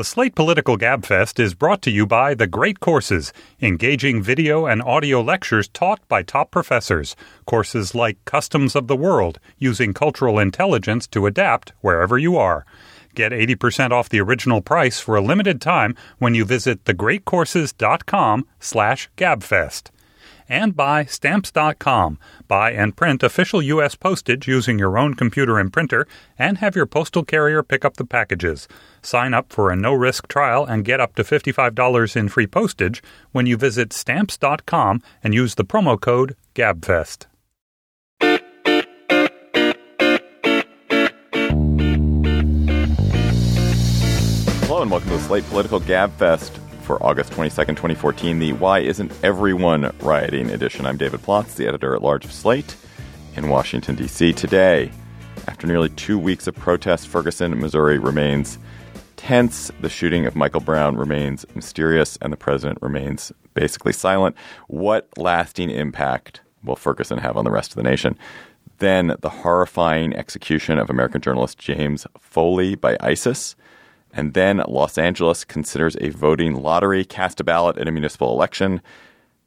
The Slate Political Gabfest is brought to you by The Great Courses, engaging video and audio lectures taught by top professors. Courses like Customs of the World, using cultural intelligence to adapt wherever you are. Get 80% off the original price for a limited time when you visit thegreatcourses.com slash gabfest and by Stamps.com. Buy and print official U.S. postage using your own computer and printer, and have your postal carrier pick up the packages. Sign up for a no risk trial and get up to $55 in free postage when you visit Stamps.com and use the promo code GABFEST. Hello and welcome to the Slate Political Gabfest for August 22nd, 2014, the Why Isn't Everyone Rioting edition. I'm David Plotz, the editor at large of Slate in Washington, D.C. Today, after nearly two weeks of protests, Ferguson, Missouri remains tense. The shooting of Michael Brown remains mysterious, and the president remains basically silent. What lasting impact will Ferguson have on the rest of the nation? Then the horrifying execution of American journalist James Foley by ISIS. And then Los Angeles considers a voting lottery, cast a ballot in a municipal election,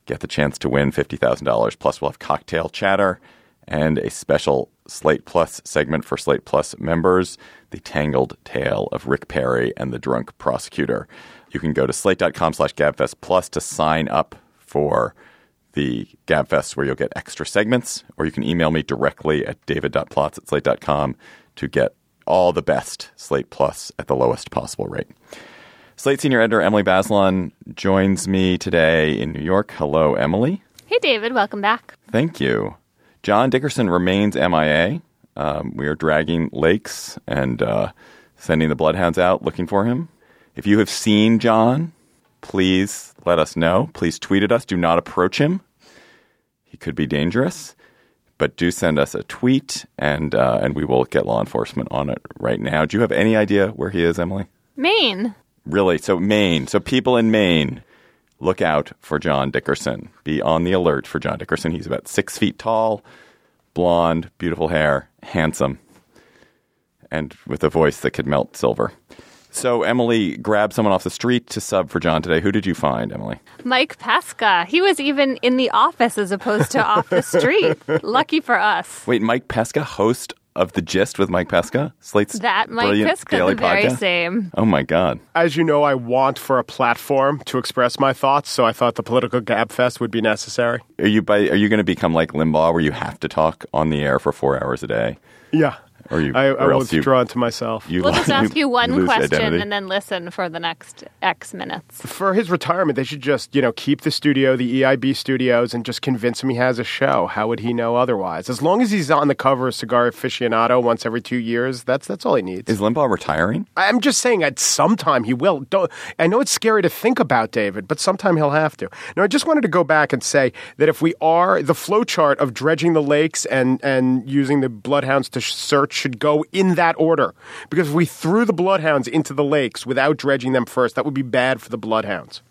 get the chance to win $50,000. Plus, we'll have cocktail chatter and a special Slate Plus segment for Slate Plus members The Tangled Tale of Rick Perry and the Drunk Prosecutor. You can go to slate.com slash gabfest plus to sign up for the Gabfest where you'll get extra segments, or you can email me directly at david.plotz at slate.com to get all the best Slate Plus at the lowest possible rate. Slate senior editor Emily Bazelon joins me today in New York. Hello, Emily. Hey, David. Welcome back. Thank you. John Dickerson remains MIA. Um, we are dragging lakes and uh, sending the bloodhounds out looking for him. If you have seen John, please let us know. Please tweet at us. Do not approach him. He could be dangerous but do send us a tweet and uh, and we will get law enforcement on it right now. Do you have any idea where he is, Emily? Maine. Really? So Maine. So people in Maine, look out for John Dickerson. Be on the alert for John Dickerson. He's about six feet tall, blonde, beautiful hair, handsome, and with a voice that could melt silver. So Emily grabbed someone off the street to sub for John today. Who did you find, Emily? Mike Pesca. He was even in the office as opposed to off the street. Lucky for us. Wait, Mike Pesca, host of the Gist with Mike Pesca, Slate's That Mike Pesca, daily the very podcast? same. Oh my God! As you know, I want for a platform to express my thoughts, so I thought the political gabfest would be necessary. Are you by, Are you going to become like Limbaugh, where you have to talk on the air for four hours a day? Yeah. Or you? I, I will else you, withdraw into myself. you We'll just ask you one lose question identity. and then listen for the next X minutes. For his retirement, they should just, you know, keep the studio, the EIB studios, and just convince him he has a show. How would he know otherwise? As long as he's on the cover of Cigar Aficionado once every two years, that's that's all he needs. Is Limbaugh retiring? I'm just saying at some time he will. Don't, I know it's scary to think about, David, but sometime he'll have to. Now, I just wanted to go back and say that if we are, the flow chart of dredging the lakes and, and using the bloodhounds to sh- should go in that order. Because if we threw the bloodhounds into the lakes without dredging them first, that would be bad for the bloodhounds.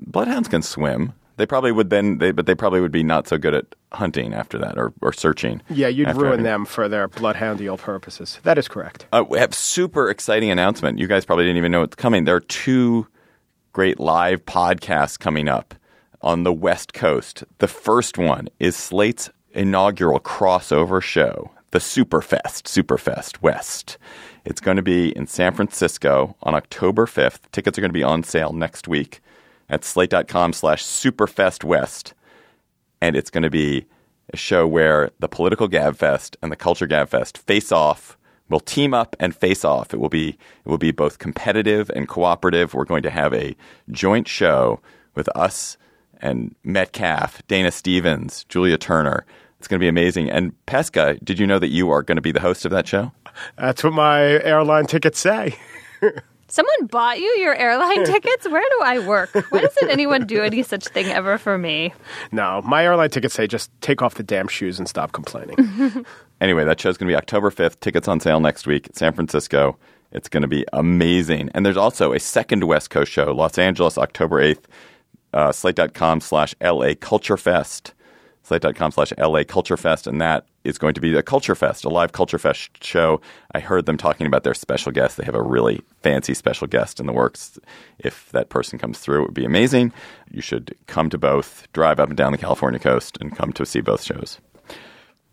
Bloodhounds can swim. They probably would then, they, but they probably would be not so good at hunting after that or, or searching. Yeah, you'd ruin having- them for their bloodhoundial purposes. That is correct. Uh, we have super exciting announcement. You guys probably didn't even know it's coming. There are two great live podcasts coming up on the West Coast. The first one is Slate's inaugural crossover show, the Superfest, Superfest West. It's going to be in San Francisco on October 5th. Tickets are going to be on sale next week at slate.com slash superfestwest. And it's going to be a show where the political gabfest and the culture gabfest face off will team up and face off. It will be it will be both competitive and cooperative. We're going to have a joint show with us and Metcalf, Dana Stevens, Julia Turner. It's going to be amazing. And Pesca, did you know that you are going to be the host of that show? That's what my airline tickets say. Someone bought you your airline tickets? Where do I work? Why doesn't anyone do any such thing ever for me? No, my airline tickets say just take off the damn shoes and stop complaining. Anyway, that show's going to be October 5th. Tickets on sale next week San Francisco. It's going to be amazing. And there's also a second West Coast show, Los Angeles, October 8th, uh, slate.com slash LA Culture Fest. Slate.com slash LA Culture Fest. And that is going to be a Culture Fest, a live Culture Fest show. I heard them talking about their special guest. They have a really fancy special guest in the works. If that person comes through, it would be amazing. You should come to both, drive up and down the California coast, and come to see both shows.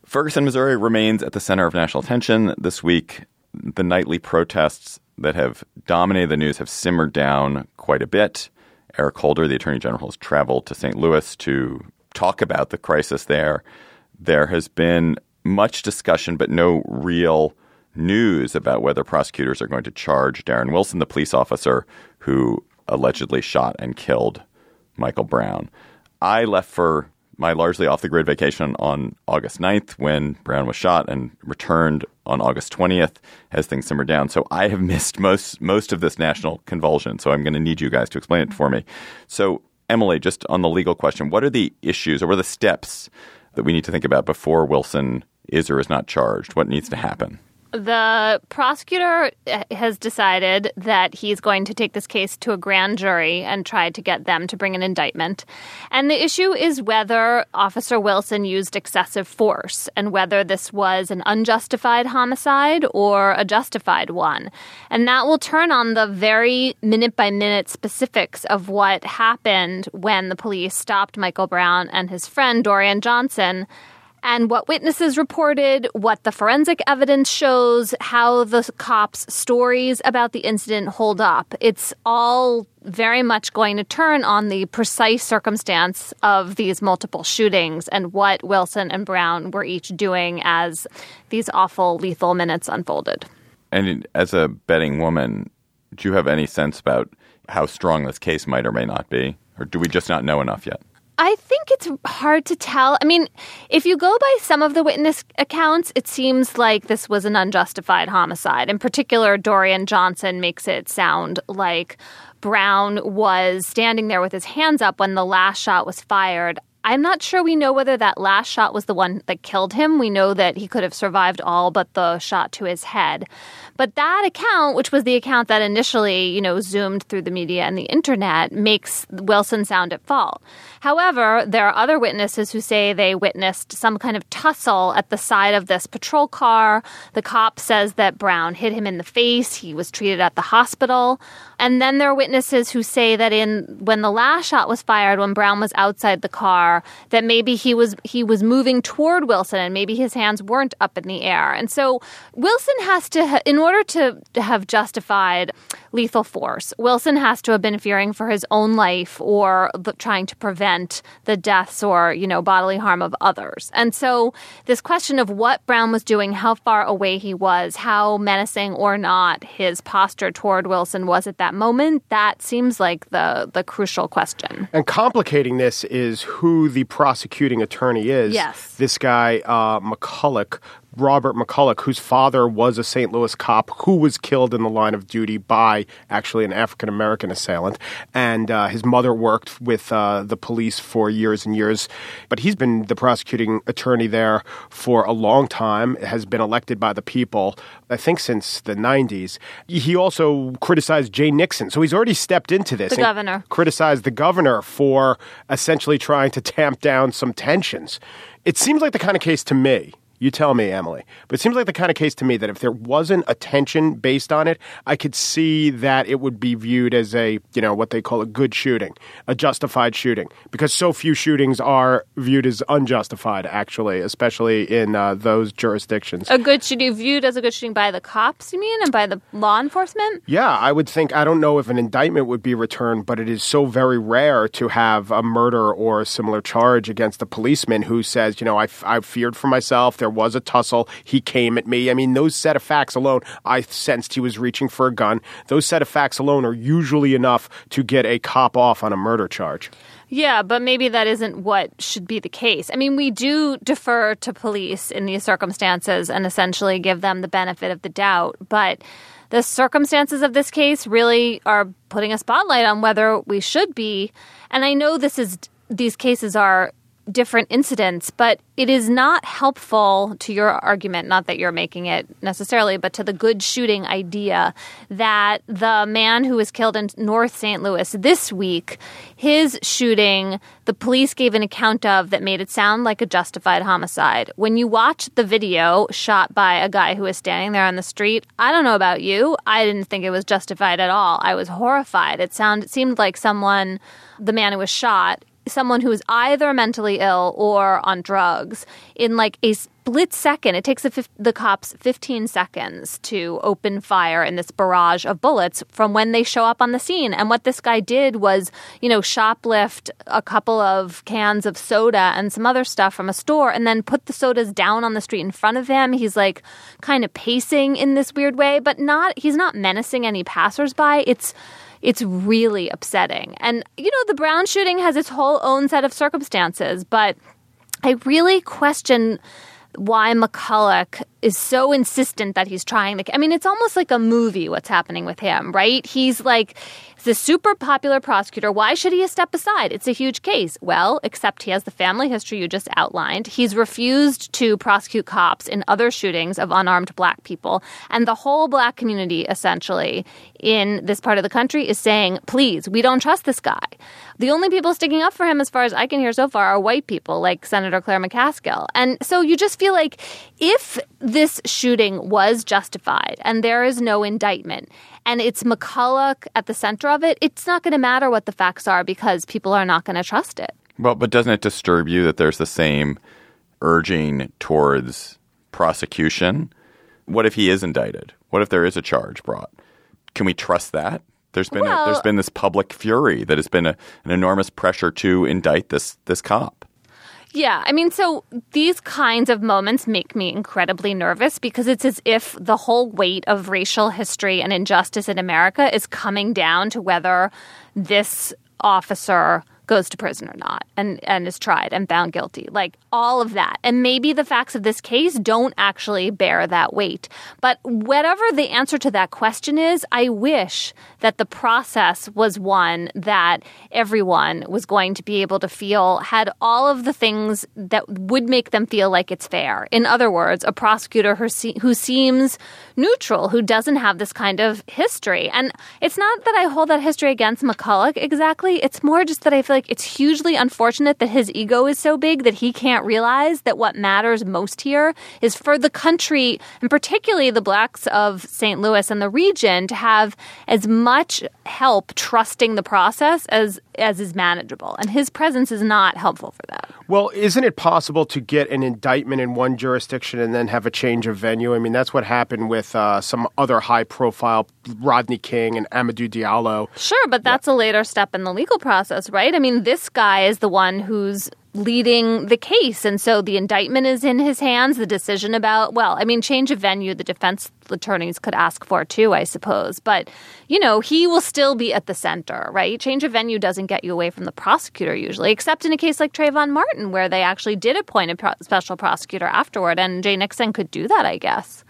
Ferguson, Missouri remains at the center of national attention this week. The nightly protests that have dominated the news have simmered down quite a bit. Eric Holder, the Attorney General, has traveled to St. Louis to talk about the crisis there. There has been much discussion, but no real news about whether prosecutors are going to charge Darren Wilson, the police officer who allegedly shot and killed Michael Brown. I left for my largely off the grid vacation on August 9th when Brown was shot and returned on August 20th as things simmered down. So I have missed most most of this national convulsion. So I'm going to need you guys to explain it for me. So Emily, just on the legal question, what are the issues or what are the steps that we need to think about before Wilson is or is not charged? What needs to happen? The prosecutor uh, has decided that he's going to take this case to a grand jury and try to get them to bring an indictment. And the issue is whether Officer Wilson used excessive force and whether this was an unjustified homicide or a justified one. And that will turn on the very minute by minute specifics of what happened when the police stopped Michael Brown and his friend Dorian Johnson and what witnesses reported, what the forensic evidence shows, how the cops' stories about the incident hold up. It's all very much going to turn on the precise circumstance of these multiple shootings and what Wilson and Brown were each doing as these awful, lethal minutes unfolded. And as a betting woman, do you have any sense about how strong this case might or may not be? Or do we just not know enough yet? I think it's hard to tell. I mean, if you go by some of the witness accounts, it seems like this was an unjustified homicide. In particular, Dorian Johnson makes it sound like Brown was standing there with his hands up when the last shot was fired. I'm not sure we know whether that last shot was the one that killed him. We know that he could have survived all but the shot to his head. But that account, which was the account that initially, you know, zoomed through the media and the internet, makes Wilson sound at fault. However, there are other witnesses who say they witnessed some kind of tussle at the side of this patrol car. The cop says that Brown hit him in the face. He was treated at the hospital. And then there are witnesses who say that in when the last shot was fired, when Brown was outside the car, that maybe he was he was moving toward Wilson and maybe his hands weren't up in the air. And so Wilson has to, in order to, to have justified lethal force, Wilson has to have been fearing for his own life or the, trying to prevent the deaths or you know bodily harm of others. And so this question of what Brown was doing, how far away he was, how menacing or not his posture toward Wilson was at that moment, that seems like the the crucial question. And complicating this is who the prosecuting attorney is. Yes. This guy, uh, McCulloch, Robert McCulloch, whose father was a St. Louis cop who was killed in the line of duty by actually an African American assailant. And uh, his mother worked with uh, the police for years and years. But he's been the prosecuting attorney there for a long time, has been elected by the people, I think since the 90s. He also criticized Jay Nixon. So he's already stepped into this. The governor. Criticized the governor for essentially trying to tamp down some tensions. It seems like the kind of case to me You tell me, Emily. But it seems like the kind of case to me that if there wasn't attention based on it, I could see that it would be viewed as a, you know, what they call a good shooting, a justified shooting, because so few shootings are viewed as unjustified, actually, especially in uh, those jurisdictions. A good shooting viewed as a good shooting by the cops, you mean, and by the law enforcement? Yeah, I would think, I don't know if an indictment would be returned, but it is so very rare to have a murder or a similar charge against a policeman who says, you know, I, I feared for myself. There was a tussle. He came at me. I mean, those set of facts alone, I sensed he was reaching for a gun. Those set of facts alone are usually enough to get a cop off on a murder charge. Yeah, but maybe that isn't what should be the case. I mean, we do defer to police in these circumstances and essentially give them the benefit of the doubt, but the circumstances of this case really are putting a spotlight on whether we should be. And I know this is these cases are different incidents, but it is not helpful to your argument, not that you're making it necessarily, but to the good shooting idea that the man who was killed in North St. Louis this week, his shooting, the police gave an account of that made it sound like a justified homicide. When you watch the video shot by a guy who was standing there on the street, I don't know about you, I didn't think it was justified at all. I was horrified. It sounded it seemed like someone the man who was shot someone who is either mentally ill or on drugs in like a split second. It takes the, the cops 15 seconds to open fire in this barrage of bullets from when they show up on the scene. And what this guy did was, you know, shoplift a couple of cans of soda and some other stuff from a store and then put the sodas down on the street in front of him. He's like kind of pacing in this weird way, but not, he's not menacing any passersby. It's, it's really upsetting. And, you know, the Brown shooting has its whole own set of circumstances, but I really question why McCulloch is so insistent that he's trying to. I mean, it's almost like a movie what's happening with him, right? He's like, a super popular prosecutor. Why should he step aside? It's a huge case. Well, except he has the family history you just outlined. He's refused to prosecute cops in other shootings of unarmed black people. And the whole black community, essentially, in this part of the country is saying, please, we don't trust this guy. The only people sticking up for him, as far as I can hear so far, are white people like Senator Claire McCaskill. And so you just feel like if this shooting was justified and there is no indictment and it's McCulloch at the center of it, it's not going to matter what the facts are because people are not going to trust it. Well, but doesn't it disturb you that there's the same urging towards prosecution? What if he is indicted? What if there is a charge brought? Can we trust that? There's been Well- a, there's been this public fury that has been a, an enormous pressure to indict this this cop. Yeah, I mean, so these kinds of moments make me incredibly nervous because it's as if the whole weight of racial history and injustice in America is coming down to whether this officer goes to prison or not and, and is tried and found guilty. Like all of that. And maybe the facts of this case don't actually bear that weight. But whatever the answer to that question is, I wish that the process was one that everyone was going to be able to feel had all of the things that would make them feel like it's fair. In other words, a prosecutor who, se- who seems neutral, who doesn't have this kind of history. And it's not that I hold that history against McCulloch exactly. It's more just that I feel like it's hugely unfortunate that his ego is so big that he can't realize that what matters most here is for the country, and particularly the blacks of St. Louis and the region, to have as much help trusting the process as as is manageable. And his presence is not helpful for that. Well, isn't it possible to get an indictment in one jurisdiction and then have a change of venue? I mean, that's what happened with uh, some other high profile Rodney King and Amadou Diallo. Sure, but that's a later step in the legal process, right? I mean, this guy is the one who's leading the case. And so the indictment is in his hands. The decision about, well, I mean, change of venue, the defense attorneys could ask for too, I suppose. But, you know, he will still be at the center, right? Change of venue doesn't get you away from the prosecutor usually, except in a case like Trayvon Martin, where they actually did appoint a pro- special prosecutor afterward. And Jay Nixon could do that, I guess.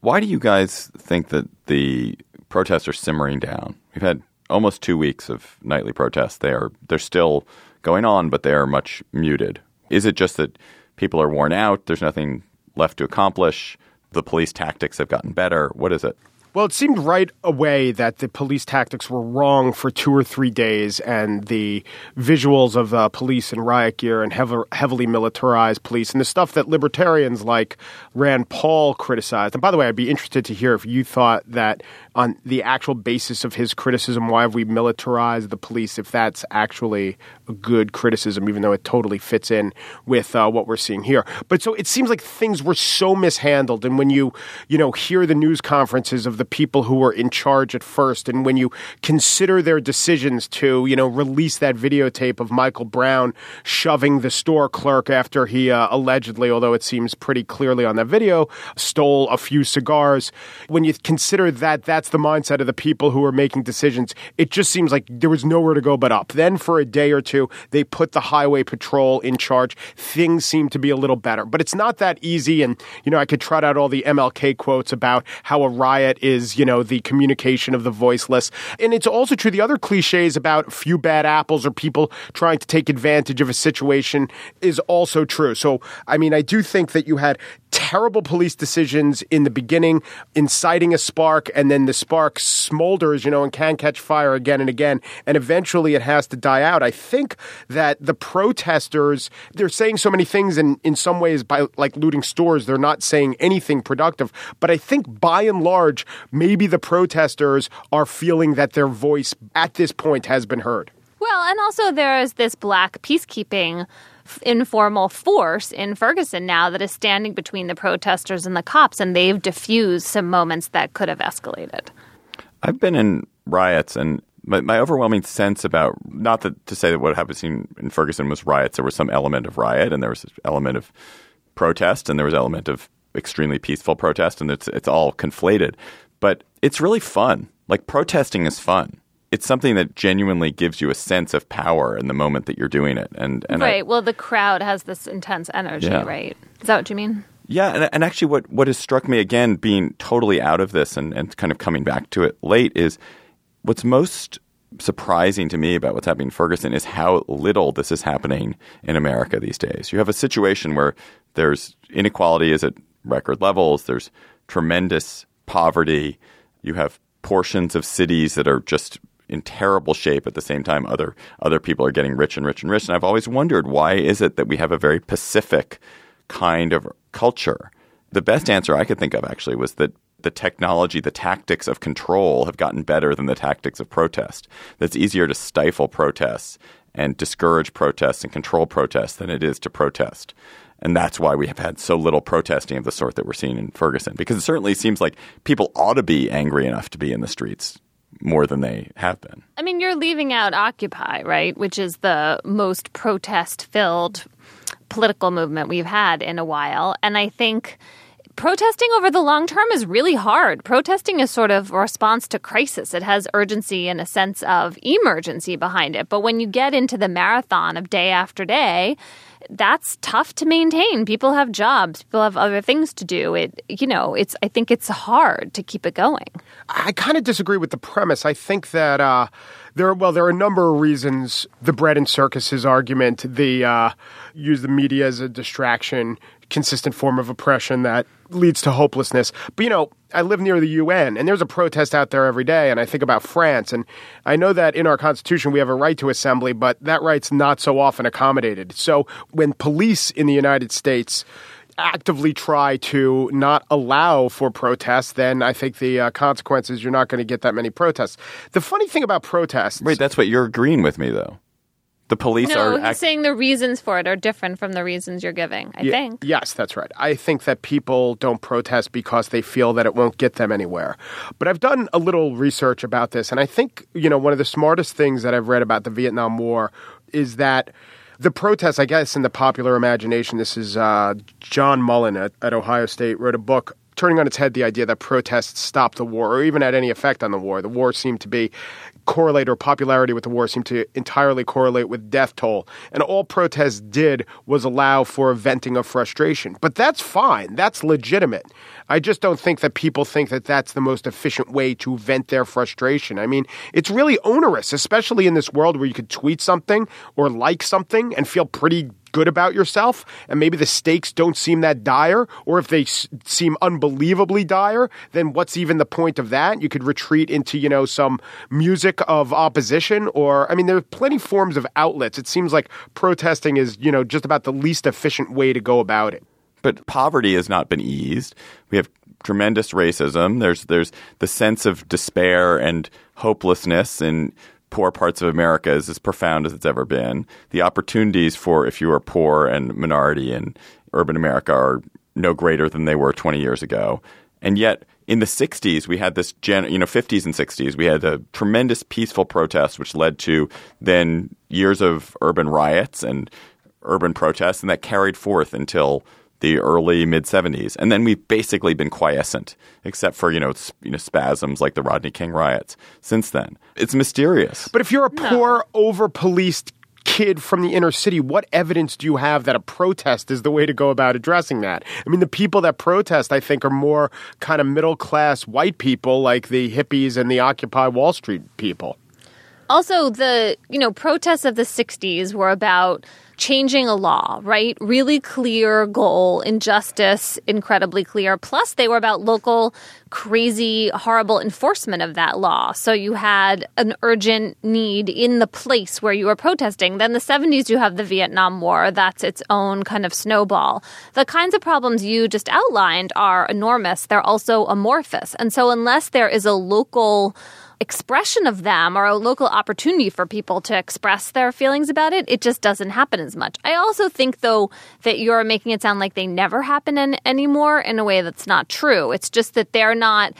Why do you guys think that the protests are simmering down? We've had almost two weeks of nightly protests. They are they're still going on, but they are much muted. Is it just that people are worn out? There's nothing left to accomplish. The police tactics have gotten better. What is it? Well, it seemed right away that the police tactics were wrong for two or three days, and the visuals of uh, police in riot gear and heavy, heavily militarized police, and the stuff that libertarians like Rand Paul criticized. And by the way, I'd be interested to hear if you thought that on the actual basis of his criticism, why have we militarized the police, if that's actually a good criticism, even though it totally fits in with uh, what we're seeing here. But so it seems like things were so mishandled, and when you you know hear the news conferences of the people who were in charge at first, and when you consider their decisions to you know release that videotape of Michael Brown shoving the store clerk after he uh, allegedly, although it seems pretty clearly on that video, stole a few cigars. When you consider that that's the mindset of the people who are making decisions, it just seems like there was nowhere to go but up. Then for a day or two, they put the highway patrol in charge. Things seem to be a little better, but it's not that easy. And you know, I could trot out all the MLK quotes about how a riot is, you know, the communication of the voiceless, and it's also true. The other cliches about few bad apples or people trying to take advantage of a situation is also true. So, I mean, I do think that you had terrible police decisions in the beginning, inciting a spark, and then the spark smolders, you know, and can catch fire again and again, and eventually it has to die out. I think that the protesters, they're saying so many things, and in some ways, by like looting stores, they're not saying anything productive. But I think by and large, maybe the protesters are feeling that their voice at this point has been heard. Well, and also there is this black peacekeeping informal force in Ferguson now that is standing between the protesters and the cops, and they've diffused some moments that could have escalated. I've been in riots, and my, my overwhelming sense about not that to say that what happened in, in Ferguson was riots. There was some element of riot, and there was an element of protest, and there was an element of extremely peaceful protest, and it's it's all conflated. But it's really fun. Like protesting is fun it's something that genuinely gives you a sense of power in the moment that you're doing it. And, and right. I, well, the crowd has this intense energy, Yeah. right? Is that what you mean? yeah, and, and actually, what what has struck me again, being totally out of this and, and kind of coming back to it late, is what's most surprising to me about what's happening in Ferguson is how little this is happening in America these days. You have a situation where there's inequality is at record levels. There's tremendous poverty. You have portions of cities that are just in terrible shape at the same time other other people are getting rich and rich and rich and I've always wondered why is it that we have a very pacific kind of culture the best answer I could think of actually was that the technology, the tactics of control have gotten better than the tactics of protest. That's easier to stifle protests and discourage protests and control protests than it is to protest. And that's why we have had so little protesting of the sort that we're seeing in Ferguson. Because it certainly seems like people ought to be angry enough to be in the streets more than they have been. I mean, you're leaving out Occupy, right? Which is the most protest filled political movement we've had in a while. And I think protesting over the long term is really hard. Protesting is sort of a response to crisis. It has urgency and a sense of emergency behind it. But when you get into the marathon of day after day, that's tough to maintain. People have jobs, people have other things to do. It you know, it's I think it's hard to keep it going. I kind of disagree with the premise. I think that uh, there, well, there are a number of reasons. The bread and circuses argument, the uh, use the media as a distraction, consistent form of oppression that leads to hopelessness. But you know, I live near the UN, and there's a protest out there every day. And I think about France, and I know that in our Constitution we have a right to assembly, but that right's not so often accommodated. So when police in the United States actively try to not allow for protests, then I think the uh, consequences you're not going to get that many protests. The funny thing about protests, Wait, that's what you're agreeing with me, though. The police No, are he's act- saying the reasons for it are different from the reasons you're giving. I think. Yes, that's right. I think that people don't protest because they feel that it won't get them anywhere. But I've done a little research about this, and I think, you know, one of the smartest things that I've read about the Vietnam War is that the protests, I guess, in the popular imagination, this is uh, John Mueller at, at Ohio State wrote a book turning on its head the idea that protests stopped the war or even had any effect on the war. The war seemed to be correlate or popularity with the war seemed to entirely correlate with death toll. And all protests did was allow for a venting of frustration. But that's fine. That's legitimate. I just don't think that people think that that's the most efficient way to vent their frustration. I mean, it's really onerous, especially in this world where you could tweet something or like something and feel pretty good about yourself and maybe the stakes don't seem that dire, or if they s- seem unbelievably dire, then what's even the point of that? You could retreat into, you know, some music of opposition, or, I mean, there are plenty forms of outlets. It seems like protesting is, you know, just about the least efficient way to go about it. But poverty has not been eased. We have tremendous racism. There's there's the sense of despair and hopelessness in poor parts of America is as profound as it's ever been. The opportunities for if you are poor and minority in urban America are no greater than they were 20 years ago. And yet in the 60s we had this gen, you know 50s and 60s we had a tremendous peaceful protest which led to then years of urban riots and urban protests and that carried forth until the early mid 70s and then we've basically been quiescent except for you know s- you know spasms like the Rodney King riots since then it's mysterious But if you're a poor, over policed kid from the inner city, what evidence do you have that a protest is the way to go about addressing that? I mean, the people that protest, I think, are more kind of middle class white people like the hippies and the Occupy Wall Street people. Also, the you know protests of the '60s were about changing a law, right? Really clear goal, injustice, incredibly clear. Plus, they were about local, crazy, horrible enforcement of that law. So you had an urgent need in the place where you were protesting. Then the '70s, you have the Vietnam War. That's its own kind of snowball. The kinds of problems you just outlined are enormous. They're also amorphous, and so unless there is a local expression of them or a local opportunity for people to express their feelings about it, it just doesn't happen as much. I also think, though, that you're making it sound like they never happen in, anymore in a way that's not true. It's just that they're not,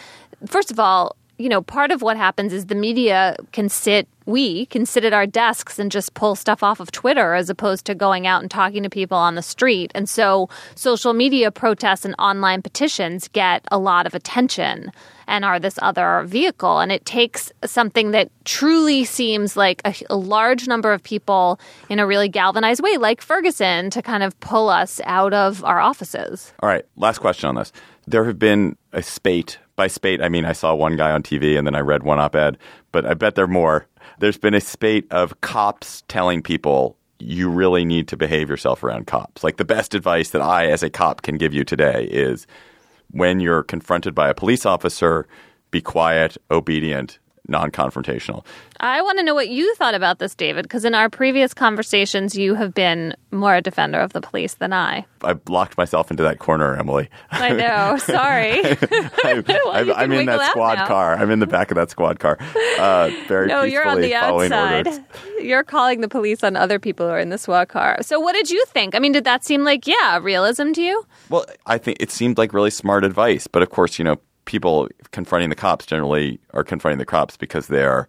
first of all, you know, part of what happens is the media can sit, we can sit at our desks and just pull stuff off of Twitter as opposed to going out and talking to people on the street. And so social media protests and online petitions get a lot of attention and are this other vehicle. And it takes something that truly seems like a, a large number of people in a really galvanized way, like Ferguson, to kind of pull us out of our offices. All right, last question on this. There have been a spate. By spate, I mean I saw one guy on TV and then I read one op ed, but I bet there are more. There's been a spate of cops telling people you really need to behave yourself around cops. Like the best advice that I, as a cop, can give you today is when you're confronted by a police officer, be quiet, obedient, non confrontational. I want to know what you thought about this, David, because in our previous conversations, you have been more a defender of the police than I. I've locked myself into that corner, Emily. I know. Sorry. I'm, Well, I'm can in that squad car. I'm in the back of that squad car. Uh, very no, you're on the following outside. orders. You're calling the police on other people who are in the squad car. So, what did you think? I mean, did that seem like, yeah, realism to you? Well, I think it seemed like really smart advice, but of course, you know, people confronting the cops generally are confronting the cops because they're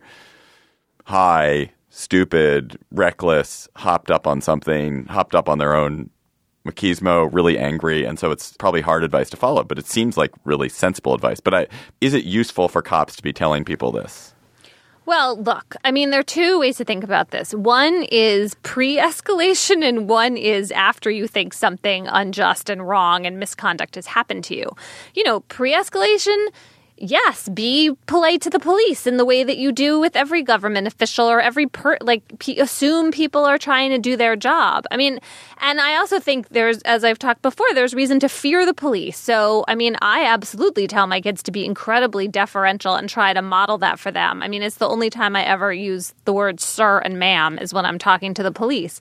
high, stupid, reckless, hopped up on something, hopped up on their own machismo, really angry, and so it's probably hard advice to follow. But it seems like really sensible advice. But I, is it useful for cops to be telling people this? Well, look, I mean, there are two ways to think about this. One is pre escalation, and one is after you think something unjust and wrong and misconduct has happened to you. You know, pre escalation, yes, be polite to the police in the way that you do with every government official or every per, like p- assume people are trying to do their job. I mean, and I also think there's, as I've talked before, there's reason to fear the police. So, I mean, I absolutely tell my kids to be incredibly deferential and try to model that for them. I mean, it's the only time I ever use the words sir and ma'am is when I'm talking to the police.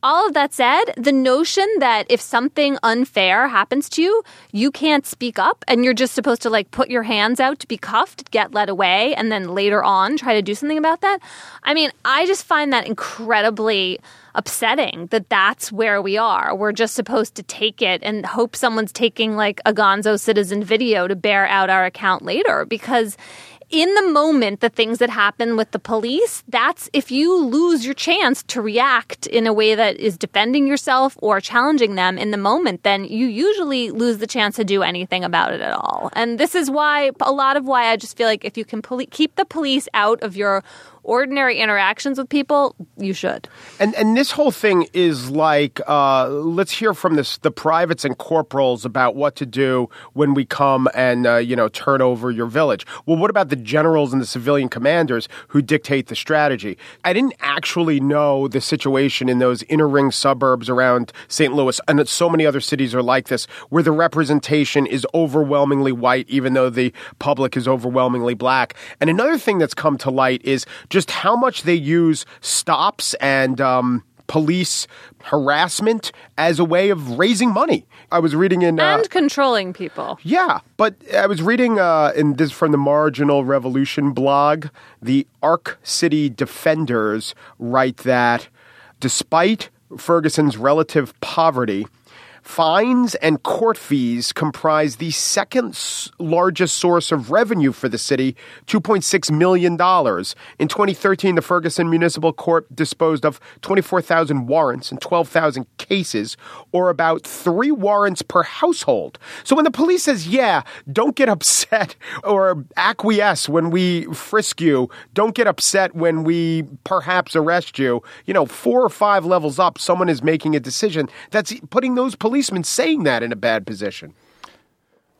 All of that said, the notion that if something unfair happens to you, you can't speak up and you're just supposed to like put your hands out to be cuffed, get led away, and then later on try to do something about that. I mean, I just find that incredibly upsetting that that's where we are. We're just supposed to take it and hope someone's taking like a gonzo citizen video to bear out our account later because in the moment, the things that happen with the police, that's if you lose your chance to react in a way that is defending yourself or challenging them in the moment, then you usually lose the chance to do anything about it at all. And this is why a lot of why I just feel like if you can poli- keep the police out of your ordinary interactions with people, you should. And and this whole thing is like uh, let's hear from this the privates and corporals about what to do when we come and uh, you know turn over your village. Well, what about the generals and the civilian commanders who dictate the strategy? I didn't actually know the situation in those inner ring suburbs around St. Louis, and that so many other cities are like this, where the representation is overwhelmingly white, even though the public is overwhelmingly black. And another thing that's come to light is just how much they use stops and um, police harassment as a way of raising money. I was reading in. Uh, and controlling people. yeah, but I was reading uh, in this from the Marginal Revolution blog. The ArchCity Defenders write that despite Ferguson's relative poverty, fines and court fees comprise the second largest source of revenue for the city, $2.6 million. In 2013, the Ferguson Municipal Court disposed of 24,000 warrants and 12,000 cases, or about three warrants per household. So when the police says, yeah, don't get upset or acquiesce when we frisk you, don't get upset when we perhaps arrest you, you know, four or five levels up, someone is making a decision that's putting those policemen saying that in a bad position.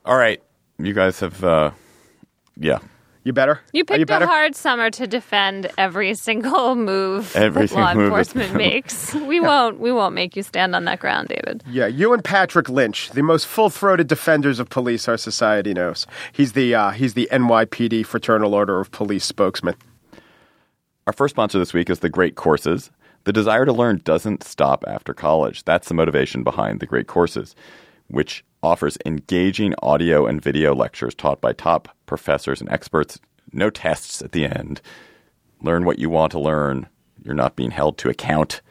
All right. You guys have, uh, yeah. You better? You picked you a hard summer to defend every single move Every that law move that's- enforcement makes. We won't. We won't make you stand on that ground, David. Yeah, you and Patrick Lynch, the most full-throated defenders of police our society knows. He's the uh, he's the NYPD Fraternal Order of Police spokesman. Our first sponsor this week is The Great Courses. The desire to learn doesn't stop after college. That's the motivation behind The Great Courses, which offers engaging audio and video lectures taught by top professors and experts. No tests at the end. Learn what you want to learn. You're not being held to account.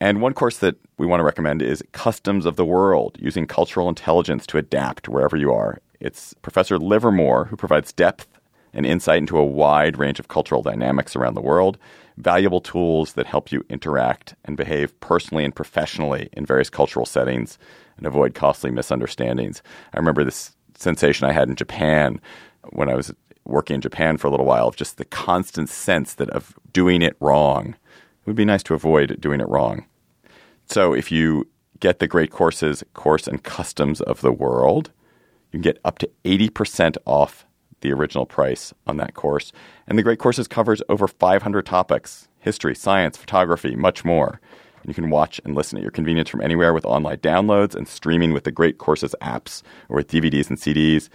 And one course that we want to recommend is Customs of the World, using cultural intelligence to adapt wherever you are. It's Professor Livermore who provides depth and insight into a wide range of cultural dynamics around the world, valuable tools that help you interact and behave personally and professionally in various cultural settings and avoid costly misunderstandings. I remember this sensation I had in Japan when I was working in Japan for a little while of just the constant sense that of doing it wrong. It would be nice to avoid doing it wrong. So if you get the great courses, course and customs of the world, you can get up to 80% off the original price on that course. And the great courses covers over 500 topics, history, science, photography, much more. And you can watch and listen at your convenience from anywhere with online downloads and streaming with the great courses apps or with DVDs and CDs.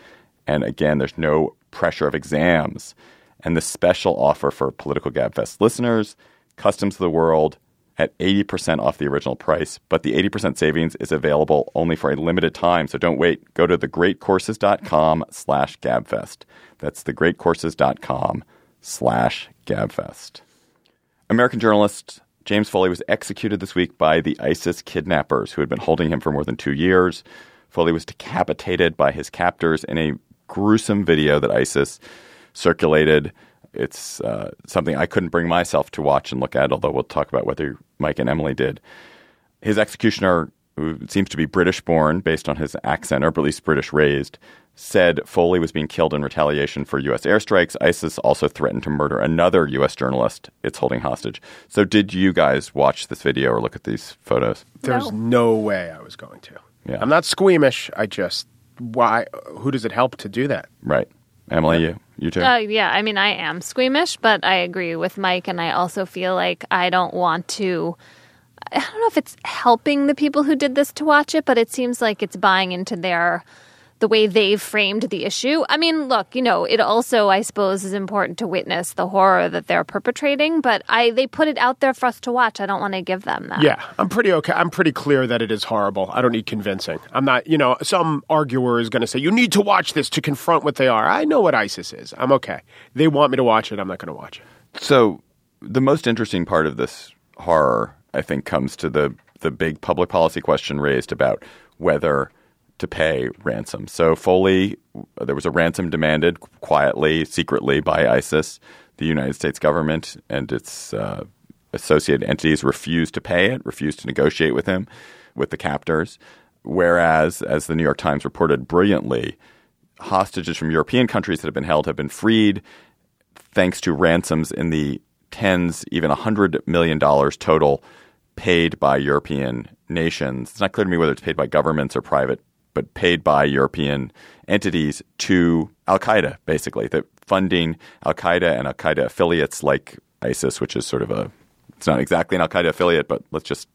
And again, there's no pressure of exams. And the special offer for Political Gabfest listeners, Customs of the World, at 80% off the original price, but the 80% savings is available only for a limited time, so don't wait. Go to thegreatcourses.com slash gabfest. That's thegreatcourses.com slash gabfest. American journalist James Foley was executed this week by the ISIS kidnappers who had been holding him for more than two years. Foley was decapitated by his captors in a gruesome video that ISIS circulated. It's uh, something I couldn't bring myself to watch and look at, although we'll talk about whether Mike and Emily did. His executioner, who seems to be British born based on his accent, or at least British raised, said Foley was being killed in retaliation for U.S. airstrikes. ISIS also threatened to murder another U.S. journalist it's holding hostage. So, did you guys watch this video or look at these photos? There's no, way I was going to. Yeah. I'm not squeamish. I just why? Who does it help to do that? Right. Emily, you, you too? Uh, yeah, I mean, I am squeamish, but I agree with Mike, and I also feel like I don't want to. I don't know if it's helping the people who did this to watch it, but it seems like it's buying into their the way they've framed the issue. I mean, look, you know, it also, I suppose, is important to witness the horror that they're perpetrating, but I they put it out there for us to watch. I don't want to give them that. Yeah, I'm pretty okay. I'm pretty clear that it is horrible. I don't need convincing. I'm not, you know, some arguer is going to say, you need to watch this to confront what they are. I know what ISIS is. I'm okay. They want me to watch it. I'm not going to watch it. So the most interesting part of this horror, I think, comes to the the big public policy question raised about whether to pay ransom. So Foley, there was a ransom demanded quietly, secretly by ISIS. The United States government and its uh, associated entities refused to pay it, refused to negotiate with him, with the captors. Whereas, as the New York Times reported brilliantly, hostages from European countries that have been held have been freed thanks to ransoms in the tens, even a hundred million dollars total paid by European nations. It's not clear to me whether it's paid by governments or private, but paid by European entities to Al Qaeda, basically. The funding Al Qaeda and Al Qaeda affiliates like ISIS, which is sort of a it's not exactly an Al Qaeda affiliate, but let's just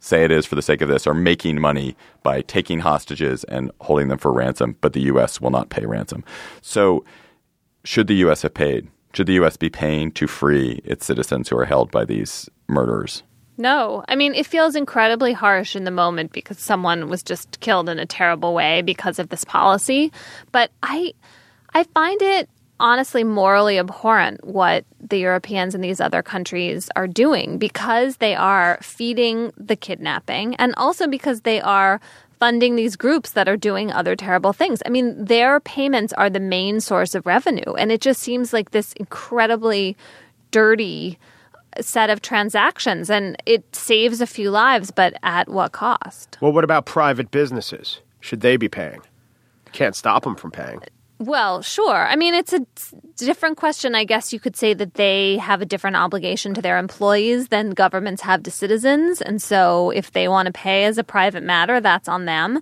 say it is for the sake of this, are making money by taking hostages and holding them for ransom, but the U.S. will not pay ransom. So, should the U.S. have paid? Should the U.S. be paying to free its citizens who are held by these murderers? No. I mean, it feels incredibly harsh in the moment because someone was just killed in a terrible way because of this policy. But I I find it honestly morally abhorrent what the Europeans and these other countries are doing because they are feeding the kidnapping and also because they are funding these groups that are doing other terrible things. I mean, their payments are the main source of revenue. And it just seems like this incredibly dirty set of transactions and it saves a few lives, but at what cost? Well, what about private businesses? Should they be paying? Can't stop them from paying. Well, sure. I mean, it's a different question. I guess you could say that they have a different obligation to their employees than governments have to citizens. And so if they want to pay as a private matter, that's on them.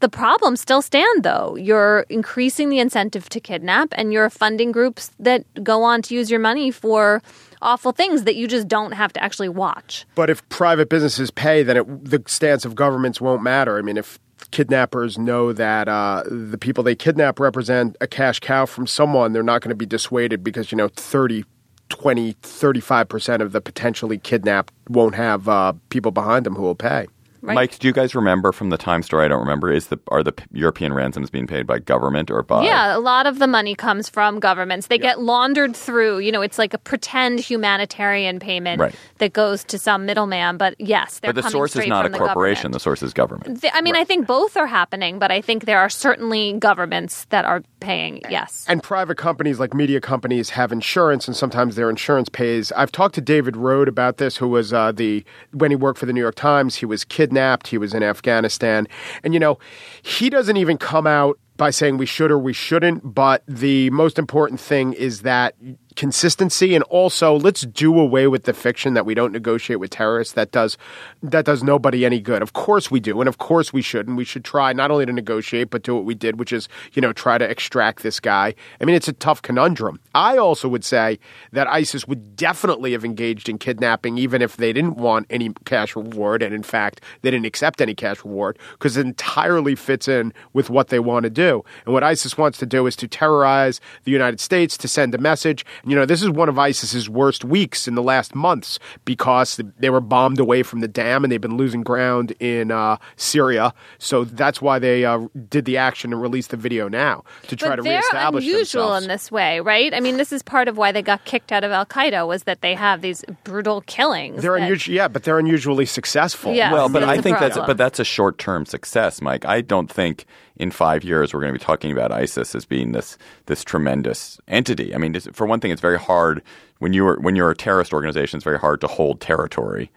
The problems still stand, though. You're increasing the incentive to kidnap, and you're funding groups that go on to use your money for awful things that you just don't have to actually watch. But if private businesses pay, then it, the stance of governments won't matter. I mean, if kidnappers know that uh, the people they kidnap represent a cash cow from someone, they're not going to be dissuaded because, you know, 30, 20, 35% of the potentially kidnapped won't have uh, people behind them who will pay. Right. Mike, do you guys remember from the time story? I don't remember. Is the are the European ransoms being paid by government or by? Yeah, a lot of the money comes from governments. They get laundered through, you know, it's like a pretend humanitarian payment Right. that goes to some middleman. But yes, they're but the source is not a the corporation. government. The source is government. Th- I mean, I think both are happening, but I think there are certainly governments that are paying. Yes. And private companies like media companies have insurance, and sometimes their insurance pays. I've talked to David Rohde about this, who was uh, the when he worked for the New York Times. He was kidnapped. He was in Afghanistan, and you know, he doesn't even come out by saying we should or we shouldn't. But the most important thing is that consistency and also let's do away with the fiction that we don't negotiate with terrorists that does that does nobody any good. Of course we do and of course we should and we should try not only to negotiate but do what we did which is you know try to extract this guy. I mean it's a tough conundrum. I also would say that isis would definitely have engaged in kidnapping even if they didn't want any cash reward and in fact they didn't accept any cash reward because it entirely fits in with what they want to do. And what isis wants to do is to terrorize the united states to send a message you know, this is one of ISIS's worst weeks in the last months because they were bombed away from the dam and they've been losing ground in uh, Syria. So that's why they uh, did the action and released the video now to try but to they're reestablish unusual themselves. in this way, right? I mean, this is part of why they got kicked out of Al Qaeda was that they have these brutal killings. They're that- unusual, yeah, but they're unusually successful. Yeah. Well, but I I a think that's problem. but that's a short term success, Mike. I don't think in five years we're going to be talking about ISIS as being this this tremendous entity. I mean, for one thing, it's very hard when you're when you're a terrorist organization. It's very hard to hold territory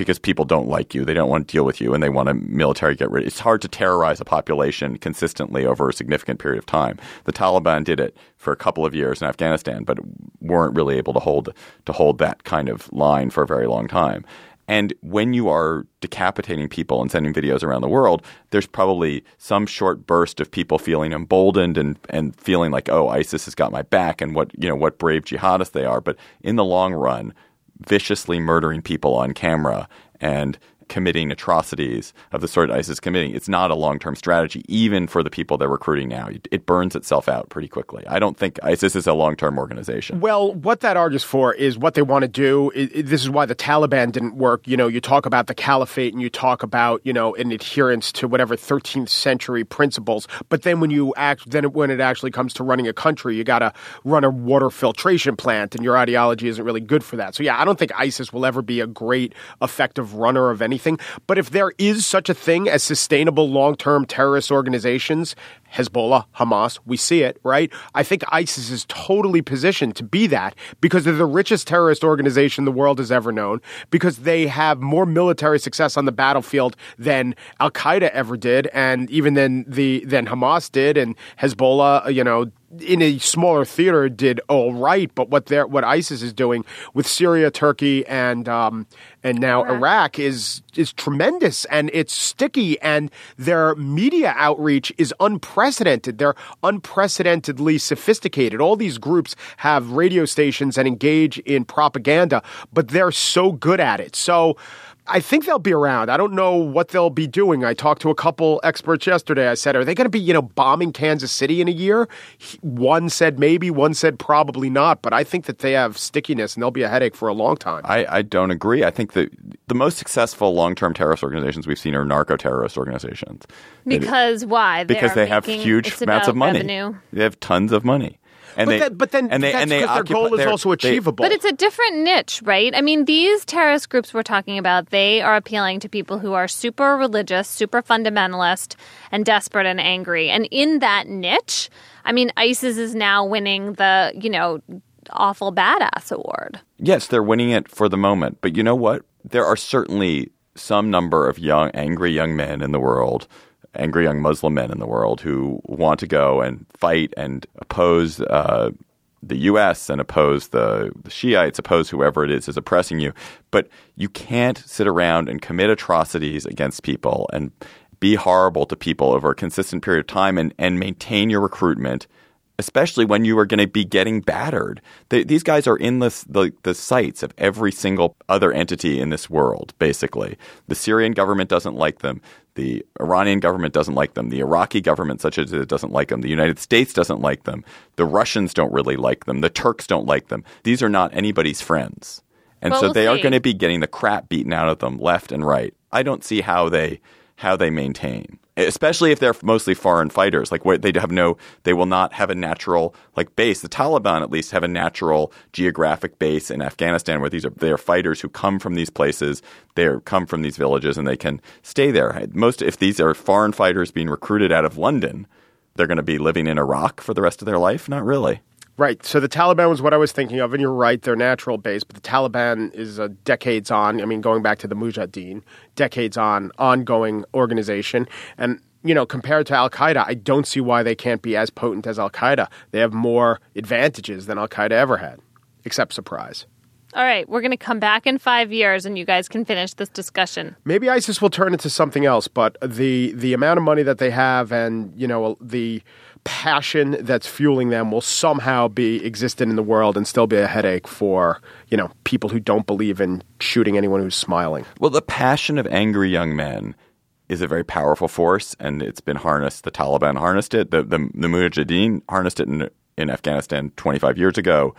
because people don't like you. They don't want to deal with you, and they want to military get rid. It's hard to terrorize a population consistently over a significant period of time. The Taliban did it for a couple of years in Afghanistan, but weren't really able to hold to hold that kind of line for a very long time. And when you are decapitating people and sending videos around the world, there's probably some short burst of people feeling emboldened and, and feeling like, oh, ISIS has got my back and what you know what brave jihadists they are. But in the long run, viciously murdering people on camera and committing atrocities of the sort ISIS is committing, it's not a long term strategy, even for the people they're recruiting now. It, burns itself out pretty quickly. I don't think ISIS is a long term organization. Well, what that argues for is what they want to do. This is why the Taliban didn't work. You know, you talk about the caliphate and you talk about, you know, an adherence to whatever 13th century principles. But then when you act, then when it actually comes to running a country, you got to run a water filtration plant and your ideology isn't really good for that. So yeah, I don't think ISIS will ever be a great effective runner of anything. But if there is such a thing as sustainable long-term terrorist organizations, Hezbollah, Hamas, we see it, right? I think ISIS is totally positioned to be that because they're the richest terrorist organization the world has ever known, because they have more military success on the battlefield than Al Qaeda ever did, and even than the than Hamas did, and Hezbollah, you know, in a smaller theater did all right, but what they're, what ISIS is doing with Syria, Turkey, and um, and now Iraq is is tremendous, and it's sticky, and their media outreach is unprecedented. They're unprecedentedly sophisticated. All these groups have radio stations and engage in propaganda, but they're so good at it. So. I think they'll be around. I don't know what they'll be doing. I talked to a couple experts yesterday. I said, "Are they going to be, you know, bombing Kansas City in a year?" One said maybe, one said probably not. But I think that they have stickiness and they'll be a headache for a long time. I, I don't agree. I think that the most successful long term terrorist organizations we've seen are narco terrorist organizations. They- Because why? because They're they have huge amounts of money. revenue. They have tons of money. And But they, that- but then and they, that's and they their occupy- goal is they're- also they- achievable. But it's a different niche, right? I mean, these terrorist groups we're talking about, they are appealing to people who are super religious, super fundamentalist, and desperate and angry. And in that niche, I mean, ISIS is now winning the, you know, awful badass award. Yes, they're winning it for the moment. But you know what? There are certainly some number of young, angry young men in the world, angry young Muslim men in the world who want to go and fight and oppose uh, the U.S. and oppose the, the Shiites, oppose whoever it is is oppressing you. But you can't sit around and commit atrocities against people and be horrible to people over a consistent period of time and, and maintain your recruitment especially when you are going to be getting battered. They, these guys are in the, the the sights of every single other entity in this world. Basically, the Syrian government doesn't like them. The Iranian government doesn't like them. The Iraqi government, such as it, doesn't like them. The United States doesn't like them. The Russians don't really like them. The Turks don't like them. These are not anybody's friends, and Well, so we'll they are going to be getting the crap beaten out of them left and right. I don't see how they how they maintain, especially if they're mostly foreign fighters. Like they have no, they will not have a natural like base. The Taliban at least have a natural geographic base in Afghanistan where these are they are fighters who come from these places, they come from these villages, and they can stay there. Most if these are foreign fighters being recruited out of London, they're going to be living in Iraq for the rest of their life. Not really. Right. So the Taliban was what I was thinking of, and you're right, their natural base. But the Taliban is a decades on. I mean, going back to the Mujahideen, decades on, ongoing organization, and you know, compared to Al Qaeda, I don't see why they can't be as potent as Al Qaeda. They have more advantages than Al Qaeda ever had, except surprise. All right, we're going to come back in five years and you guys can finish this discussion. Maybe ISIS will turn into something else, but the the amount of money that they have and you know the passion that's fueling them will somehow be existent in the world and still be a headache for you know people who don't believe in shooting anyone who's smiling. Well, the passion of angry young men is a very powerful force, and it's been harnessed. The Taliban harnessed it. The the, the Mujahideen harnessed it in, in Afghanistan 25 years ago.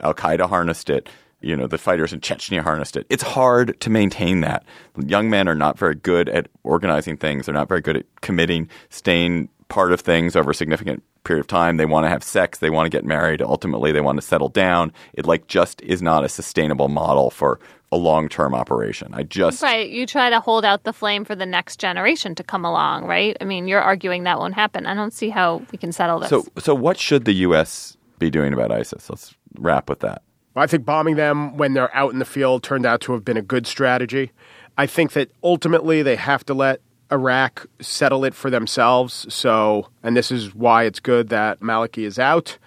Al Qaeda harnessed it. You know, the fighters in Chechnya harnessed it. It's hard to maintain that. Young men are not very good at organizing things. They're not very good at committing, staying part of things over a significant period of time. They want to have sex. They want to get married. Ultimately, they want to settle down. It like just is not a sustainable model for a long term operation. I just Right, you try to hold out the flame for the next generation to come along, right? I mean, you're arguing that won't happen. I don't see how we can settle this. So, so what should the U.S. be doing about ISIS? Let's wrap with that. I think bombing them when they're out in the field turned out to have been a good strategy. I think that ultimately they have to let Iraq settle it for themselves. So, and this is why it's good that Maliki is out.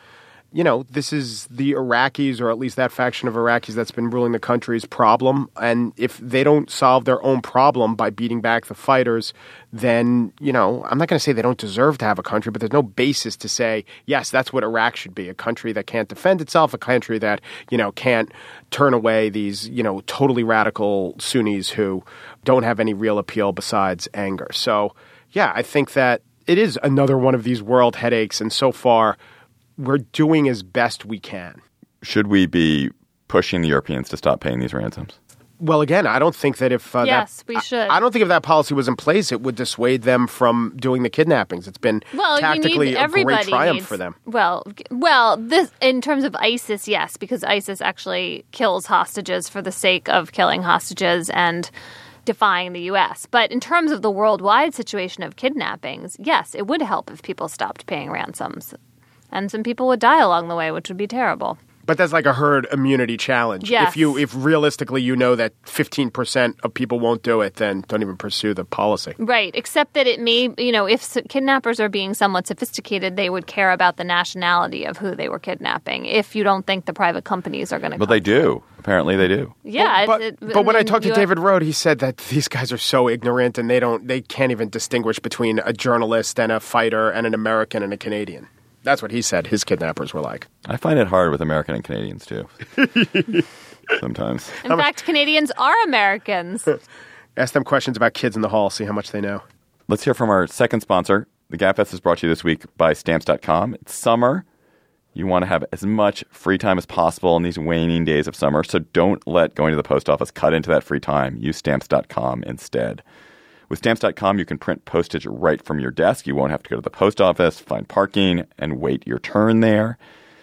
You know, this is the Iraqis, or at least that faction of Iraqis that's been ruling the country's problem. And if they don't solve their own problem by beating back the fighters, then, you know, I'm not going to say they don't deserve to have a country, but there's no basis to say, yes, that's what Iraq should be a country that can't defend itself, a country that, you know, can't turn away these, you know, totally radical Sunnis who don't have any real appeal besides anger. So, yeah, I think that it is another one of these world headaches. And so far, we're doing as best we can. Should we be pushing the Europeans to stop paying these ransoms? Well, again, I don't think that if uh, Yes, that, we should. I, I don't think if that policy was in place, it would dissuade them from doing the kidnappings. It's been well, tactically you need a everybody great triumph needs- for them. Well, well, this in terms of ISIS, yes, because ISIS actually kills hostages for the sake of killing hostages and defying the U.S. But in terms of the worldwide situation of kidnappings, yes, it would help if people stopped paying ransoms, and some people would die along the way, which would be terrible. But that's like a herd immunity challenge. Yes. If you, if realistically you know that 15% of people won't do it, then don't even pursue the policy. Right, except that it may, you know, if kidnappers are being somewhat sophisticated, they would care about the nationality of who they were kidnapping. If you don't think the private companies are going to, But they do. Apparently, they do. yeah. But, it- but when I talked to you- David Rohde, he said that these guys are so ignorant and they don't, they can't even distinguish between a journalist and a fighter and an American and a Canadian. That's what he said. His kidnappers were like. I find it hard with American and Canadians too. Sometimes. in fact, Canadians are Americans. Ask them questions about kids in the hall. See how much they know. Let's hear from our second sponsor. The Gabfest is brought to you this week by Stamps.com. It's summer. You want to have as much free time as possible in these waning days of summer, so don't let going to the post office cut into that free time. Use Stamps.com instead. With Stamps.com, you can print postage right from your desk. You won't have to go to the post office, find parking, and wait your turn there.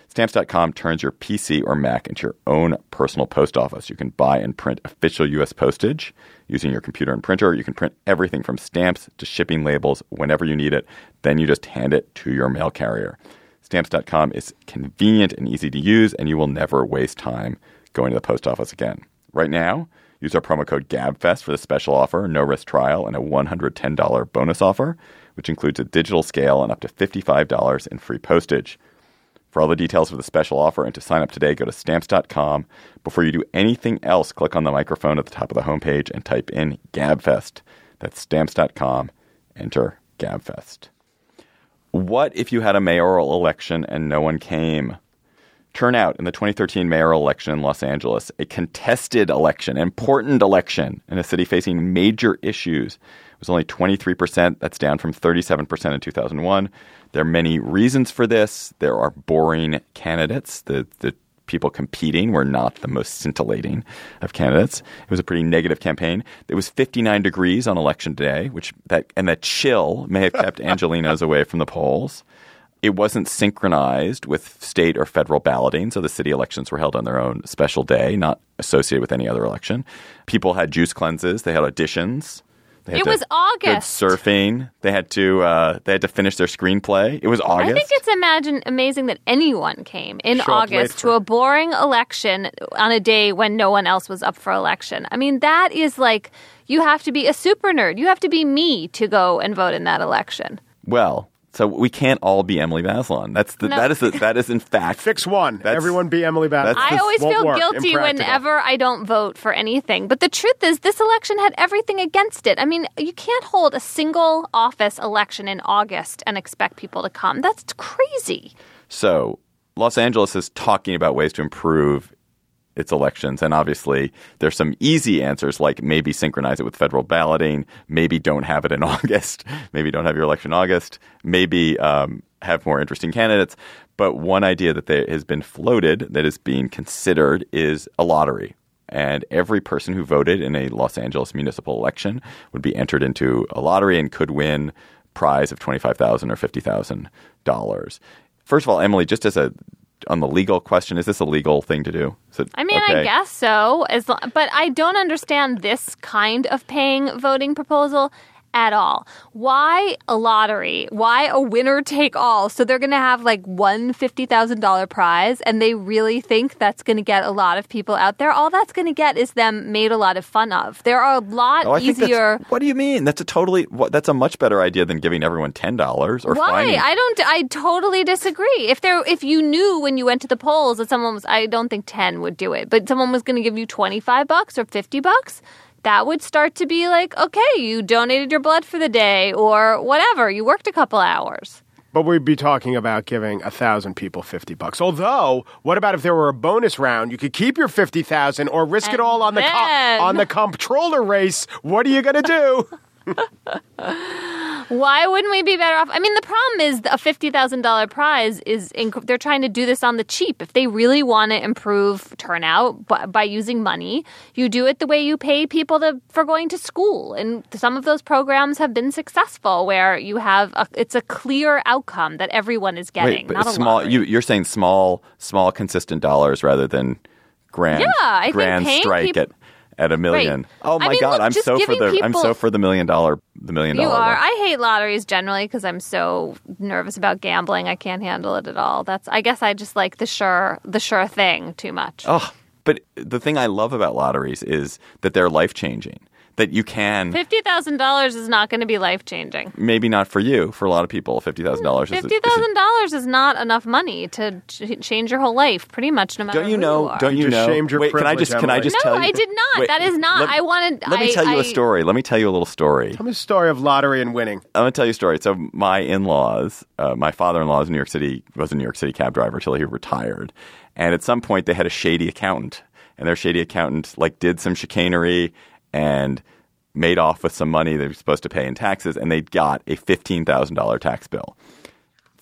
Stamps.com turns your PC or Mac into your own personal post office. You can buy and print official U.S. postage using your computer and printer. You can print everything from stamps to shipping labels whenever you need it. Then you just hand it to your mail carrier. Stamps.com is convenient and easy to use, and you will never waste time going to the post office again. Right now, use our promo code GABFEST for the special offer, no risk trial, and a $110 bonus offer, which includes a digital scale and up to $55 in free postage. For all the details of the special offer and to sign up today, go to stamps.com. Before you do anything else, click on the microphone at the top of the homepage and type in GABFEST. That's stamps.com. Enter GABFEST. What if you had a mayoral election and no one came? Turnout in the 2013 mayoral election in Los Angeles, a contested election, important election in a city facing major issues, was only 23%. That's down from 37% in 2001. There are many reasons for this. There are boring candidates. The, the people competing were not the most scintillating of candidates. It was a pretty negative campaign. It was 59 degrees on election day, which that and that chill may have kept Angelenos away from the polls. It wasn't synchronized with state or federal balloting, so the city elections were held on their own special day, not associated with any other election. People had juice cleanses, they had auditions. They had It to- was August. surfing. They had to uh, they had to finish their screenplay. It was August. I think it's imagine amazing that anyone came in Show August to a boring election on a day when no one else was up for election. I mean, that is like you have to be a super nerd. You have to be me to go and vote in that election. Well, so we can't all be Emily Bazelon. That's the, No. that is the, that is in fact Fix one. That's- Everyone be Emily Bass. that's I always feel work. guilty whenever I don't vote for anything. But the truth is, this election had everything against it. I mean, you can't hold a single office election in August and expect people to come. That's crazy. So Los Angeles is talking about ways to improve its elections, and obviously there's some easy answers like maybe synchronize it with federal balloting, maybe don't have it in August, maybe don't have your election in August, maybe um, have more interesting candidates. But one idea that there has been floated that is being considered is a lottery. And every person who voted in a Los Angeles municipal election would be entered into a lottery and could win prize of twenty five thousand or fifty thousand dollars. First of all, Emily, just as a on the legal question, is this a legal thing to do? It- I mean, I guess so. As but I don't understand this kind of paying voting proposal at all. Why a lottery? Why a winner take all? So they're going to have like one fifty thousand dollar prize, and they really think that's going to get a lot of people out there. All that's going to get is them made a lot of fun of. There are a lot Oh, I think that's- easier. What do you mean? That's a totally. What, that's a much better idea than giving everyone ten dollars or Why? fining. I don't. I totally disagree. If there, if you knew when you went to the polls that someone was, I don't think ten would do it, but someone was going to give you twenty five bucks or fifty bucks, that would start to be like, okay, you donated your blood for the day or whatever. You worked a couple hours. But we'd be talking about giving a thousand people fifty bucks. Although, what about if there were a bonus round? You could keep your fifty thousand or risk it all on the co- on the comptroller race. What are you gonna do? Why wouldn't we be better off? I mean, the problem is a fifty thousand dollar prize is inc- they're trying to do this on the cheap. If they really want to improve turnout by, by using money, you do it the way you pay people to, for going to school. And some of those programs have been successful, where you have a, it's a clear outcome that everyone is getting. Wait, but not a small. lottery. You, you're saying small, small, consistent dollars rather than grand, Yeah, I think grand paying strike peop- at at a million. Right. Oh I my mean, god, look, I'm so for the I'm so for the million dollar the million You are. one. I hate lotteries generally because I'm so nervous about gambling. I can't handle it at all. That's. I guess I just like the sure, the sure thing too much. Oh, but the thing I love about lotteries is that they're life changing. That you can Fifty thousand dollars is not going to be life changing. maybe not for you, for a lot of people, fifty thousand dollars is a- Fifty is a thousand dollars is not enough money to ch- change your whole life, pretty much, no matter. Don't you who know? You are. don't you just know? shamed your Wait, can I just can I just No, tell you? I did not. That is not- I wanted- Let me I- tell you a I- story. Let me tell you a little story. Tell me a story of lottery and winning. I'm gonna tell you a story. So my in-laws, uh, my father-in-law is in New York City was a New York City cab driver until he retired, and at some point they had a shady accountant, and their shady accountant like did some chicanery and made off with some money they were supposed to pay in taxes, and they got a fifteen thousand dollar tax bill,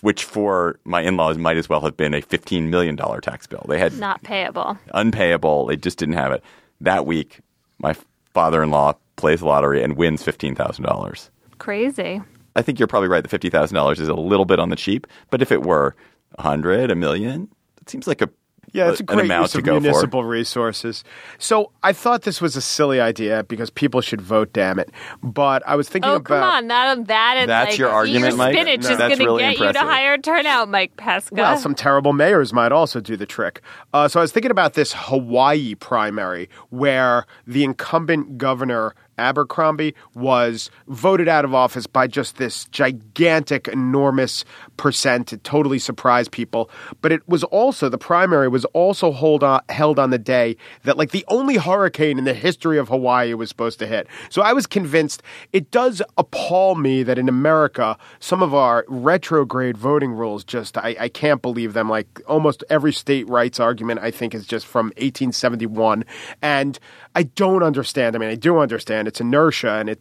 which for my in-laws might as well have been a fifteen million dollar tax bill. They had not payable. unpayable. They just didn't have it. That week, my father-in-law plays the lottery and wins fifteen thousand dollars. Crazy. I think you're probably right. The fifty thousand dollars is a little bit on the cheap, but if it were a hundred, a million, it seems like a Yeah, it's a an great amount use to of go for. municipal resources. So I thought this was a silly idea because people should vote. Damn it! But I was thinking Oh about. come on, that that is That's like, your argument, your Mike? Spinach No. is That's going to really get you impressive. to higher turnout, Mike Pesca. Well, some terrible mayors might also do the trick. Uh, so I was thinking about this Hawaii primary where the incumbent governor Abercrombie was voted out of office by just this gigantic, enormous percent. It totally surprised people. But it was also the primary was also on, held on the day that like the only hurricane in the history of Hawaii was supposed to hit. So I was convinced it does appall me that in America some of our retrograde voting rules just I, I can't believe them. Like almost every state rights argument I think is just from 1871, and I don't understand. I mean, I do understand it's inertia and it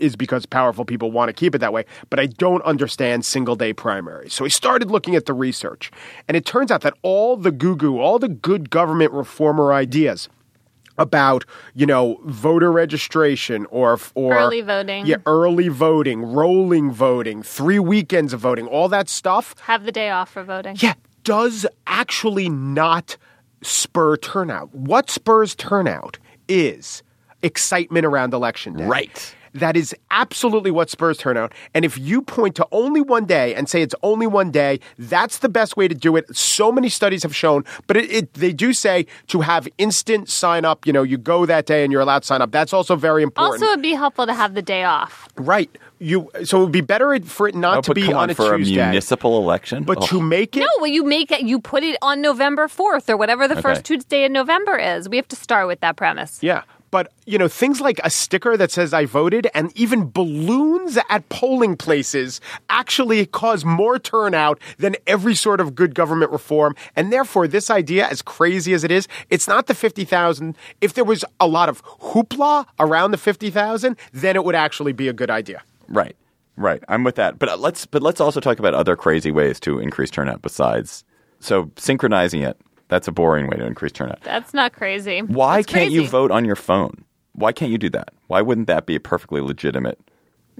is because powerful people want to keep it that way, but I don't understand single day primaries. So I started looking at the research, and it turns out that all the goo goo, all the good government reformer ideas about you know voter registration or or Early voting. yeah early voting rolling voting three weekends of voting all that stuff Have the day off for voting. yeah does actually not spur turnout what spurs turnout is excitement around election day Right. That is absolutely what spurs turnout. And if you point to only one day and say it's only one day, that's the best way to do it. So many studies have shown, but it, it, they do say to have instant sign up. You know, you go that day and you're allowed to sign up. That's also very important. Also, it'd be helpful to have the day off. right. You so it would be better for it not Oh, to be come on, on, a for Tuesday, a municipal election, but Oh. to make it No, well, you make it. You put it on November fourth or whatever the first Tuesday in November is. We have to start with that premise. Yeah. But, you know, things like a sticker that says I voted and even balloons at polling places actually cause more turnout than every sort of good government reform. And therefore, this idea, as crazy as it is, it's not the 50,000. If there was a lot of hoopla around the 50,000, then it would actually be a good idea. right, right. I'm with that. But uh, let's but let's also talk about other crazy ways to increase turnout besides so synchronizing it. That's a boring way to increase turnout. That's not crazy. Why That's can't you vote on your phone? Why can't you do that? Why wouldn't that be a perfectly legitimate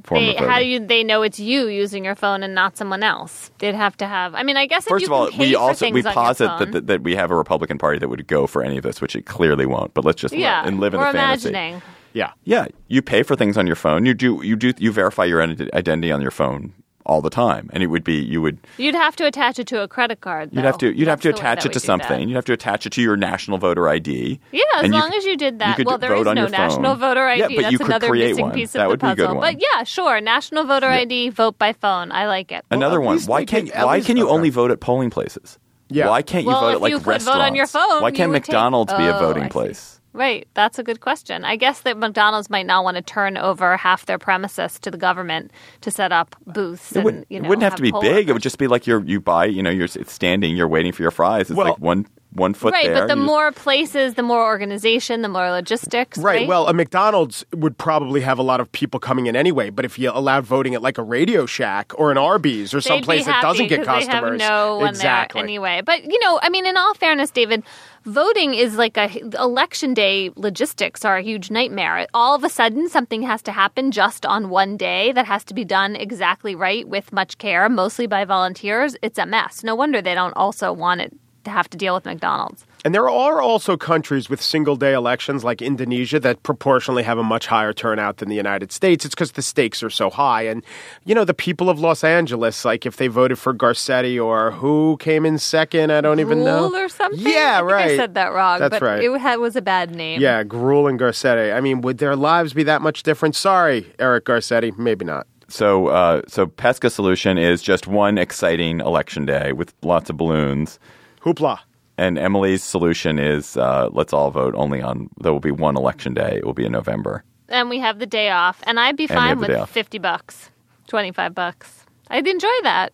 form They, of voting? how do you? They know it's you using your phone and not someone else. They'd have to have. I mean, I guess if First you of all, can we also we posit that, that that we have a Republican Party that would go for any of this, which it clearly won't. But let's just yeah, live, and live in we're the fantasy. imagining. Yeah. Yeah, you pay for things on your phone. You do you do you verify your identity on your phone all the time, and it would be you would You'd have to attach it to a credit card. you'd have to you'd have to attach it to we do that. something. You'd have to attach it to your national voter ID. Yeah, as and you long could- as you did that. could well, there vote is no national phone. voter ID. Yeah, but That's you could another create missing one. piece That of would the be a good puzzle. one. But yeah, sure, national voter ID, vote by phone. I like it. Another one. Why can't why can you only vote at polling places? Yeah. Why can't you Well, vote at like you restaurants? vote on your phone, Why can't would take- McDonald's be a Oh, voting I see. place? Right, that's a good question. I guess that McDonald's might not want to turn over half their premises to the government to set up booths. It wouldn't, you know, it wouldn't have to be big. It would just be like you're you buy, you know, you're standing, you're waiting for your fries. It's Well- like one one foot right, there. but the you just- more places, the more organization, the more logistics. Right. Right. Well, a McDonald's would probably have a lot of people coming in anyway. But if you allowed voting at like a Radio Shack or an Arby's or some place that doesn't get customers, no one exactly. there anyway. But you know, I mean, in all fairness, David, voting is like a election day. Logistics are a huge nightmare. All of a sudden, something has to happen just on one day that has to be done exactly right with much care, mostly by volunteers. It's a mess. No wonder they don't also want it to have to deal with McDonald's. And there are also countries with single day elections like Indonesia that proportionally have a much higher turnout than the United States. It's because the stakes are so high. And, you know, the people of Los Angeles, like if they voted for Garcetti or who came in second, I don't even know. Or something? Yeah, I think right. I said that wrong, That's but right. it had, was a bad name. Yeah, Greuel and Garcetti. I mean, would their lives be that much different? Sorry, Eric Garcetti. Maybe not. So, uh, so Pesca solution is just one exciting election day with lots of balloons. Hoopla. And Emily's solution is uh, let's all vote only on there will be one election day. It will be in November. And we have the day off, and I'd be fine have the day with 50 bucks, 25 bucks. I'd enjoy that.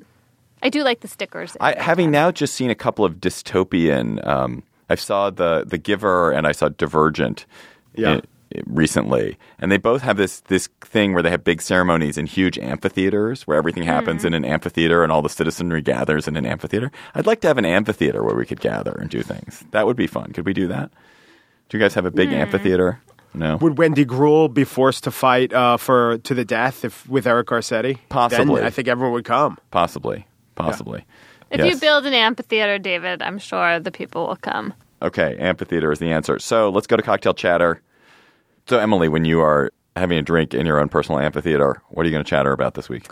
I do like the stickers. I, having now just seen a couple of dystopian, um, I saw the the Giver and I saw Divergent. Yeah. i- recently, and they both have this this thing where they have big ceremonies in huge amphitheaters where everything happens in an amphitheater and all the citizenry gathers in an amphitheater. I'd like to have an amphitheater where we could gather and do things. That would be fun. Could we do that? Do you guys have a big amphitheater? No. Would Wendy Greuel be forced to fight uh, for to the death if with Eric Garcetti? Possibly. Then I think everyone would come. Possibly. Possibly. if Yes. you build an amphitheater, David, I'm sure the people will come. Okay, amphitheater is the answer. So let's go to cocktail chatter. So Emily, when you are having a drink in your own personal amphitheater, what are you going to chatter about this week?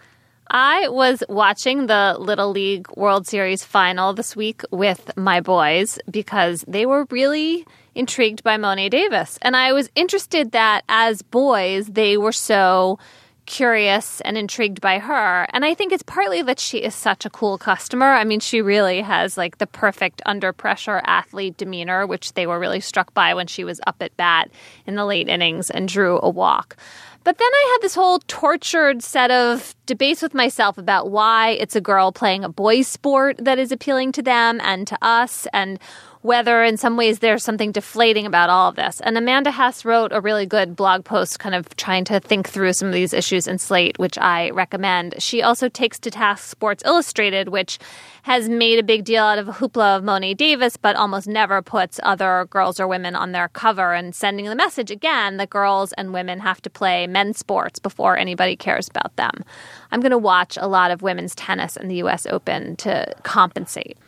I was watching the Little League World Series final this week with my boys because they were really intrigued by Mo'ne Davis. And I was interested that as boys, they were so curious and intrigued by her. And I think it's partly that she is such a cool customer. I mean, she really has like the perfect under pressure athlete demeanor, which they were really struck by when she was up at bat in the late innings and drew a walk. But then I had this whole tortured set of debates with myself about why it's a girl playing a boys' sport that is appealing to them and to us, and whether in some ways there's something deflating about all of this. And Amanda Hess wrote a really good blog post kind of trying to think through some of these issues in Slate, which I recommend. She also takes to task Sports Illustrated, which has made a big deal out of a hoopla of Mo'ne Davis, but almost never puts other girls or women on their cover and sending the message again that girls and women have to play men's sports before anybody cares about them. I'm going to watch a lot of women's tennis in the U.S. Open to compensate.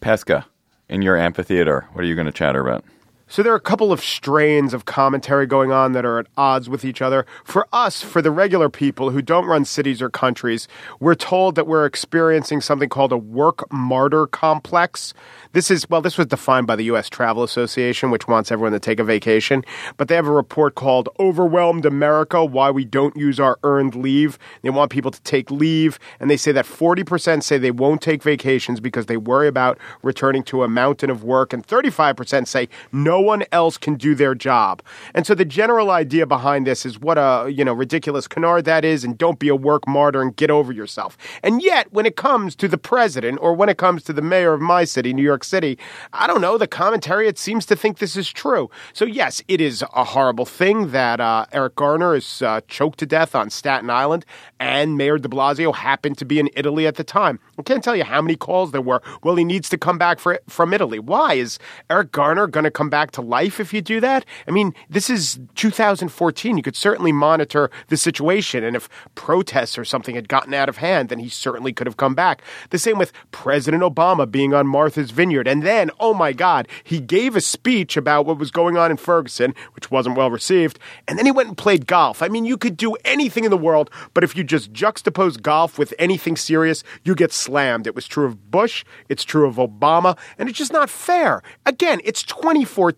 Pesca, in your amphitheater, what are you going to chatter about? So there are a couple of strains of commentary going on that are at odds with each other. For us, for the regular people who don't run cities or countries, we're told that we're experiencing something called a work martyr complex. This is, well, this was defined by the U.S. Travel Association, which wants everyone to take a vacation. But they have a report called Overwhelmed America Why We Don't Use Our Earned Leave. They want people to take leave. And they say that 40% say they won't take vacations because they worry about returning to a mountain of work. And 35% say no one else can do their job. And so the general idea behind this is what a, you know, ridiculous canard that is. And don't be a work martyr and get over yourself. And yet, when it comes to the president or when it comes to the mayor of my city, New York City, I don't know, the commentary, it seems to think this is true. So, yes, it is a horrible thing that uh, Eric Garner is uh, choked to death on Staten Island and Mayor de Blasio happened to be in Italy at the time. I can't tell you how many calls there were. Well, he needs to come back for, from Italy. Why? Is Eric Garner going to come back to life if you do that? I mean, this is 2014. You could certainly monitor the situation. And if protests or something had gotten out of hand, then he certainly could have come back. The same with President Obama being on Martha's Vineyard. And then, oh my God, he gave a speech about what was going on in Ferguson, which wasn't well received. And then he went and played golf. I mean, you could do anything in the world, but if you just juxtapose golf with anything serious, you get slammed. It was true of Bush, it's true of Obama, and it's just not fair. Again, it's 2014.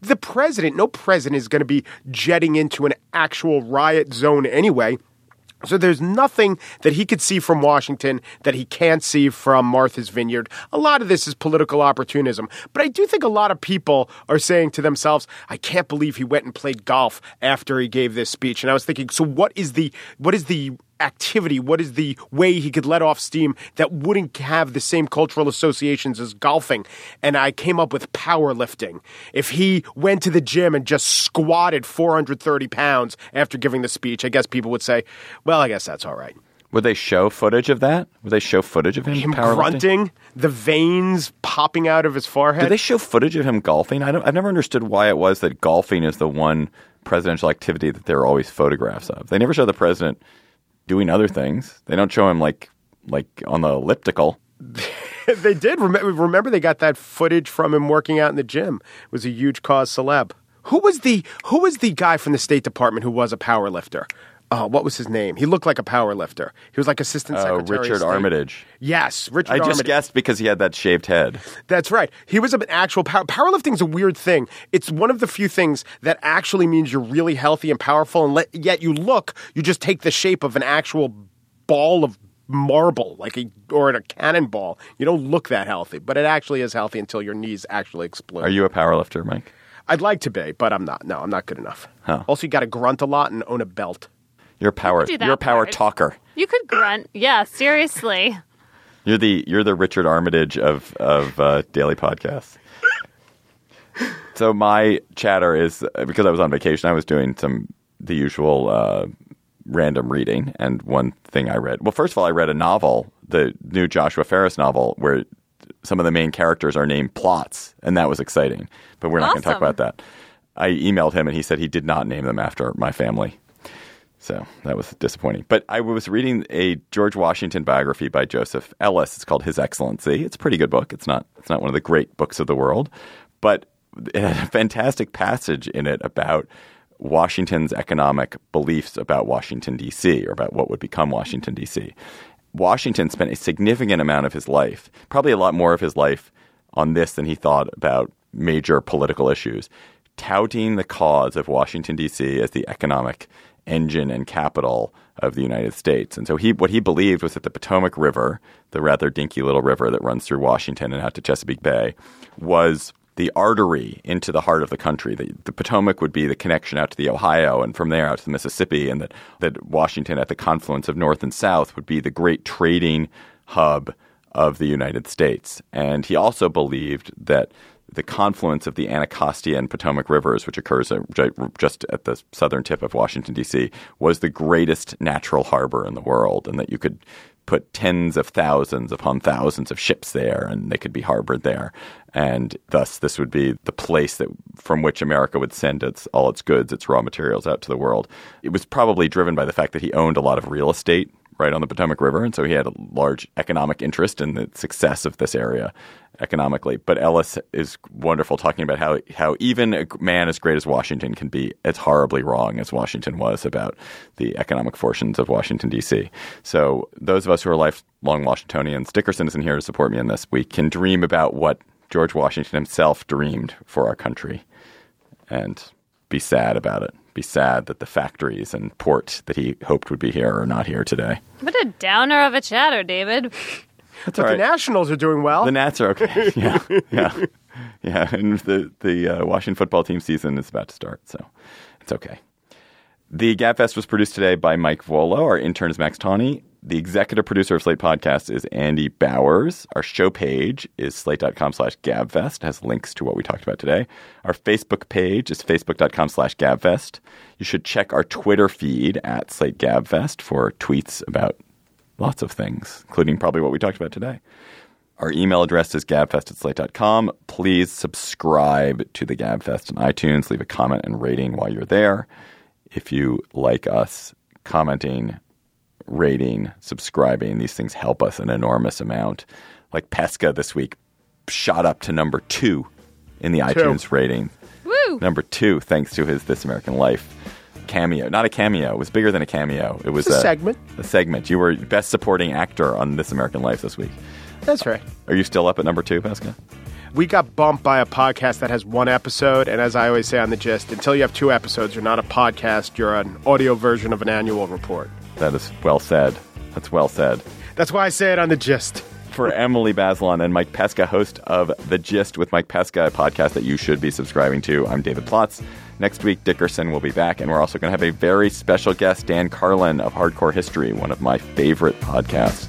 The president, no president is going to be jetting into an actual riot zone anyway. So there's nothing that he could see from Washington that he can't see from Martha's Vineyard. A lot of this is political opportunism. But I do think a lot of people are saying to themselves, I can't believe he went and played golf after he gave this speech. And I was thinking, so what is the what is the activity? What is the way he could let off steam that wouldn't have the same cultural associations as golfing? And I came up with powerlifting. If he went to the gym and just squatted 430 pounds after giving the speech, I guess people would say, well, I guess that's all right. Would they show footage of that? Would they show footage of him, Him grunting, the veins popping out of his forehead. Did they show footage of him golfing? I don't, I've never understood why it was that golfing is the one presidential activity that there are always photographs of. They never show the president doing other things. They don't show him like like on the elliptical. they did. Remember, they got that footage from him working out in the gym. It was a huge cause celeb. Who was the Who was the guy from the State Department who was a power lifter? Oh, what was his name? He looked like a power lifter. He was like assistant Oh, secretary. Richard State. Armitage. Yes, Richard Armitage. I just Armitage. guessed because he had that shaved head. That's right. He was an actual power. Powerlifting is a weird thing. It's one of the few things that actually means you're really healthy and powerful, and let, yet you look, you just take the shape of an actual ball of marble, like a or a cannonball. You don't look that healthy, but it actually is healthy until your knees actually explode. Are you a powerlifter, Mike? I'd like to be, but I'm not. No, I'm not good enough. Huh. Also, you got to grunt a lot and own a belt. You're a power. that You're a power part. talker. You could grunt. Yeah, seriously. You're the you're the Richard Armitage of of uh, daily podcasts. so my chatter is because I was on vacation. I was doing some the usual uh, random reading, and one thing I read. Well, first of all, I read a novel, the new Joshua Ferris novel, where some of the main characters are named Plotz, and that was exciting. But we're not going to talk about that. I emailed him, and he said he did not name them after my family. So that was disappointing. But I was reading a George Washington biography by Joseph Ellis. It's called His Excellency. It's a pretty good book. It's not it's not one of the great books of the world, but it had a fantastic passage in it about Washington's economic beliefs about Washington D.C. or about what would become Washington D.C. Washington spent a significant amount of his life, probably a lot more of his life, on this than he thought about major political issues, touting the cause of Washington D.C. as the economic engine and capital of the United States. And so he what he believed was that the Potomac River, the rather dinky little river that runs through Washington and out to Chesapeake Bay, was the artery into the heart of the country. The, the Potomac would be the connection out to the Ohio and from there out to the Mississippi, and that, that Washington at the confluence of North and South would be the great trading hub of the United States. And he also believed that the confluence of the Anacostia and Potomac rivers, which occurs just at the southern tip of Washington, D.C., was the greatest natural harbor in the world, and that you could put tens of thousands upon thousands of ships there, and they could be harbored there. And thus, this would be the place that from which America would send its all its goods, its raw materials out to the world. It was probably driven by the fact that he owned a lot of real estate right on the Potomac River, and so he had a large economic interest in the success of this area economically. But Ellis is wonderful talking about how how even a man as great as Washington can be as horribly wrong as Washington was about the economic fortunes of Washington D.C. So those of us who are lifelong Washingtonians, Dickerson isn't here to support me in this. We can dream about what George Washington himself dreamed for our country, and be sad about it. Be sad that the factories and port that he hoped would be here are not here today. What a downer of a chatter, David. But all the. Nationals are doing well. The Nats are okay. Yeah, yeah, yeah. And the the uh, Washington football team season is about to start, so it's okay. The Gabfest was produced today by Mike Vuolo. Our intern is Max Tawney. The executive producer of Slate Podcast is Andy Bowers. Our show page is slate.com slash gabfest. It has links to what we talked about today. Our Facebook page is facebook.com slash gabfest. You should check our Twitter feed at Slate Gabfest for tweets about lots of things, including probably what we talked about today. Our email address is gabfest at slate.com. Please subscribe to the Gabfest on iTunes. Leave a comment and rating while you're there. If you like us, commenting, rating, subscribing, these things help us an enormous amount. Like Pesca this week shot up to number two in the iTunes rating. Woo! Number two, thanks to his This American Life cameo. Not a cameo. It was bigger than a cameo. It was It's a segment. A segment. You were best supporting actor on This American Life this week. That's right. Are you still up at number two, Pesca? We got bumped by a podcast that has one episode, and as I always say on the gist, until you have two episodes, you're not a podcast, you're an audio version of an annual report. That is well said. That's well said. That's why I say it on the gist. For Emily Bazelon and Mike Pesca, host of The Gist with Mike Pesca, a podcast that you should be subscribing to, I'm David Plotz. Next week, Dickerson will be back, and we're also going to have a very special guest, Dan Carlin of Hardcore History, one of my favorite podcasts.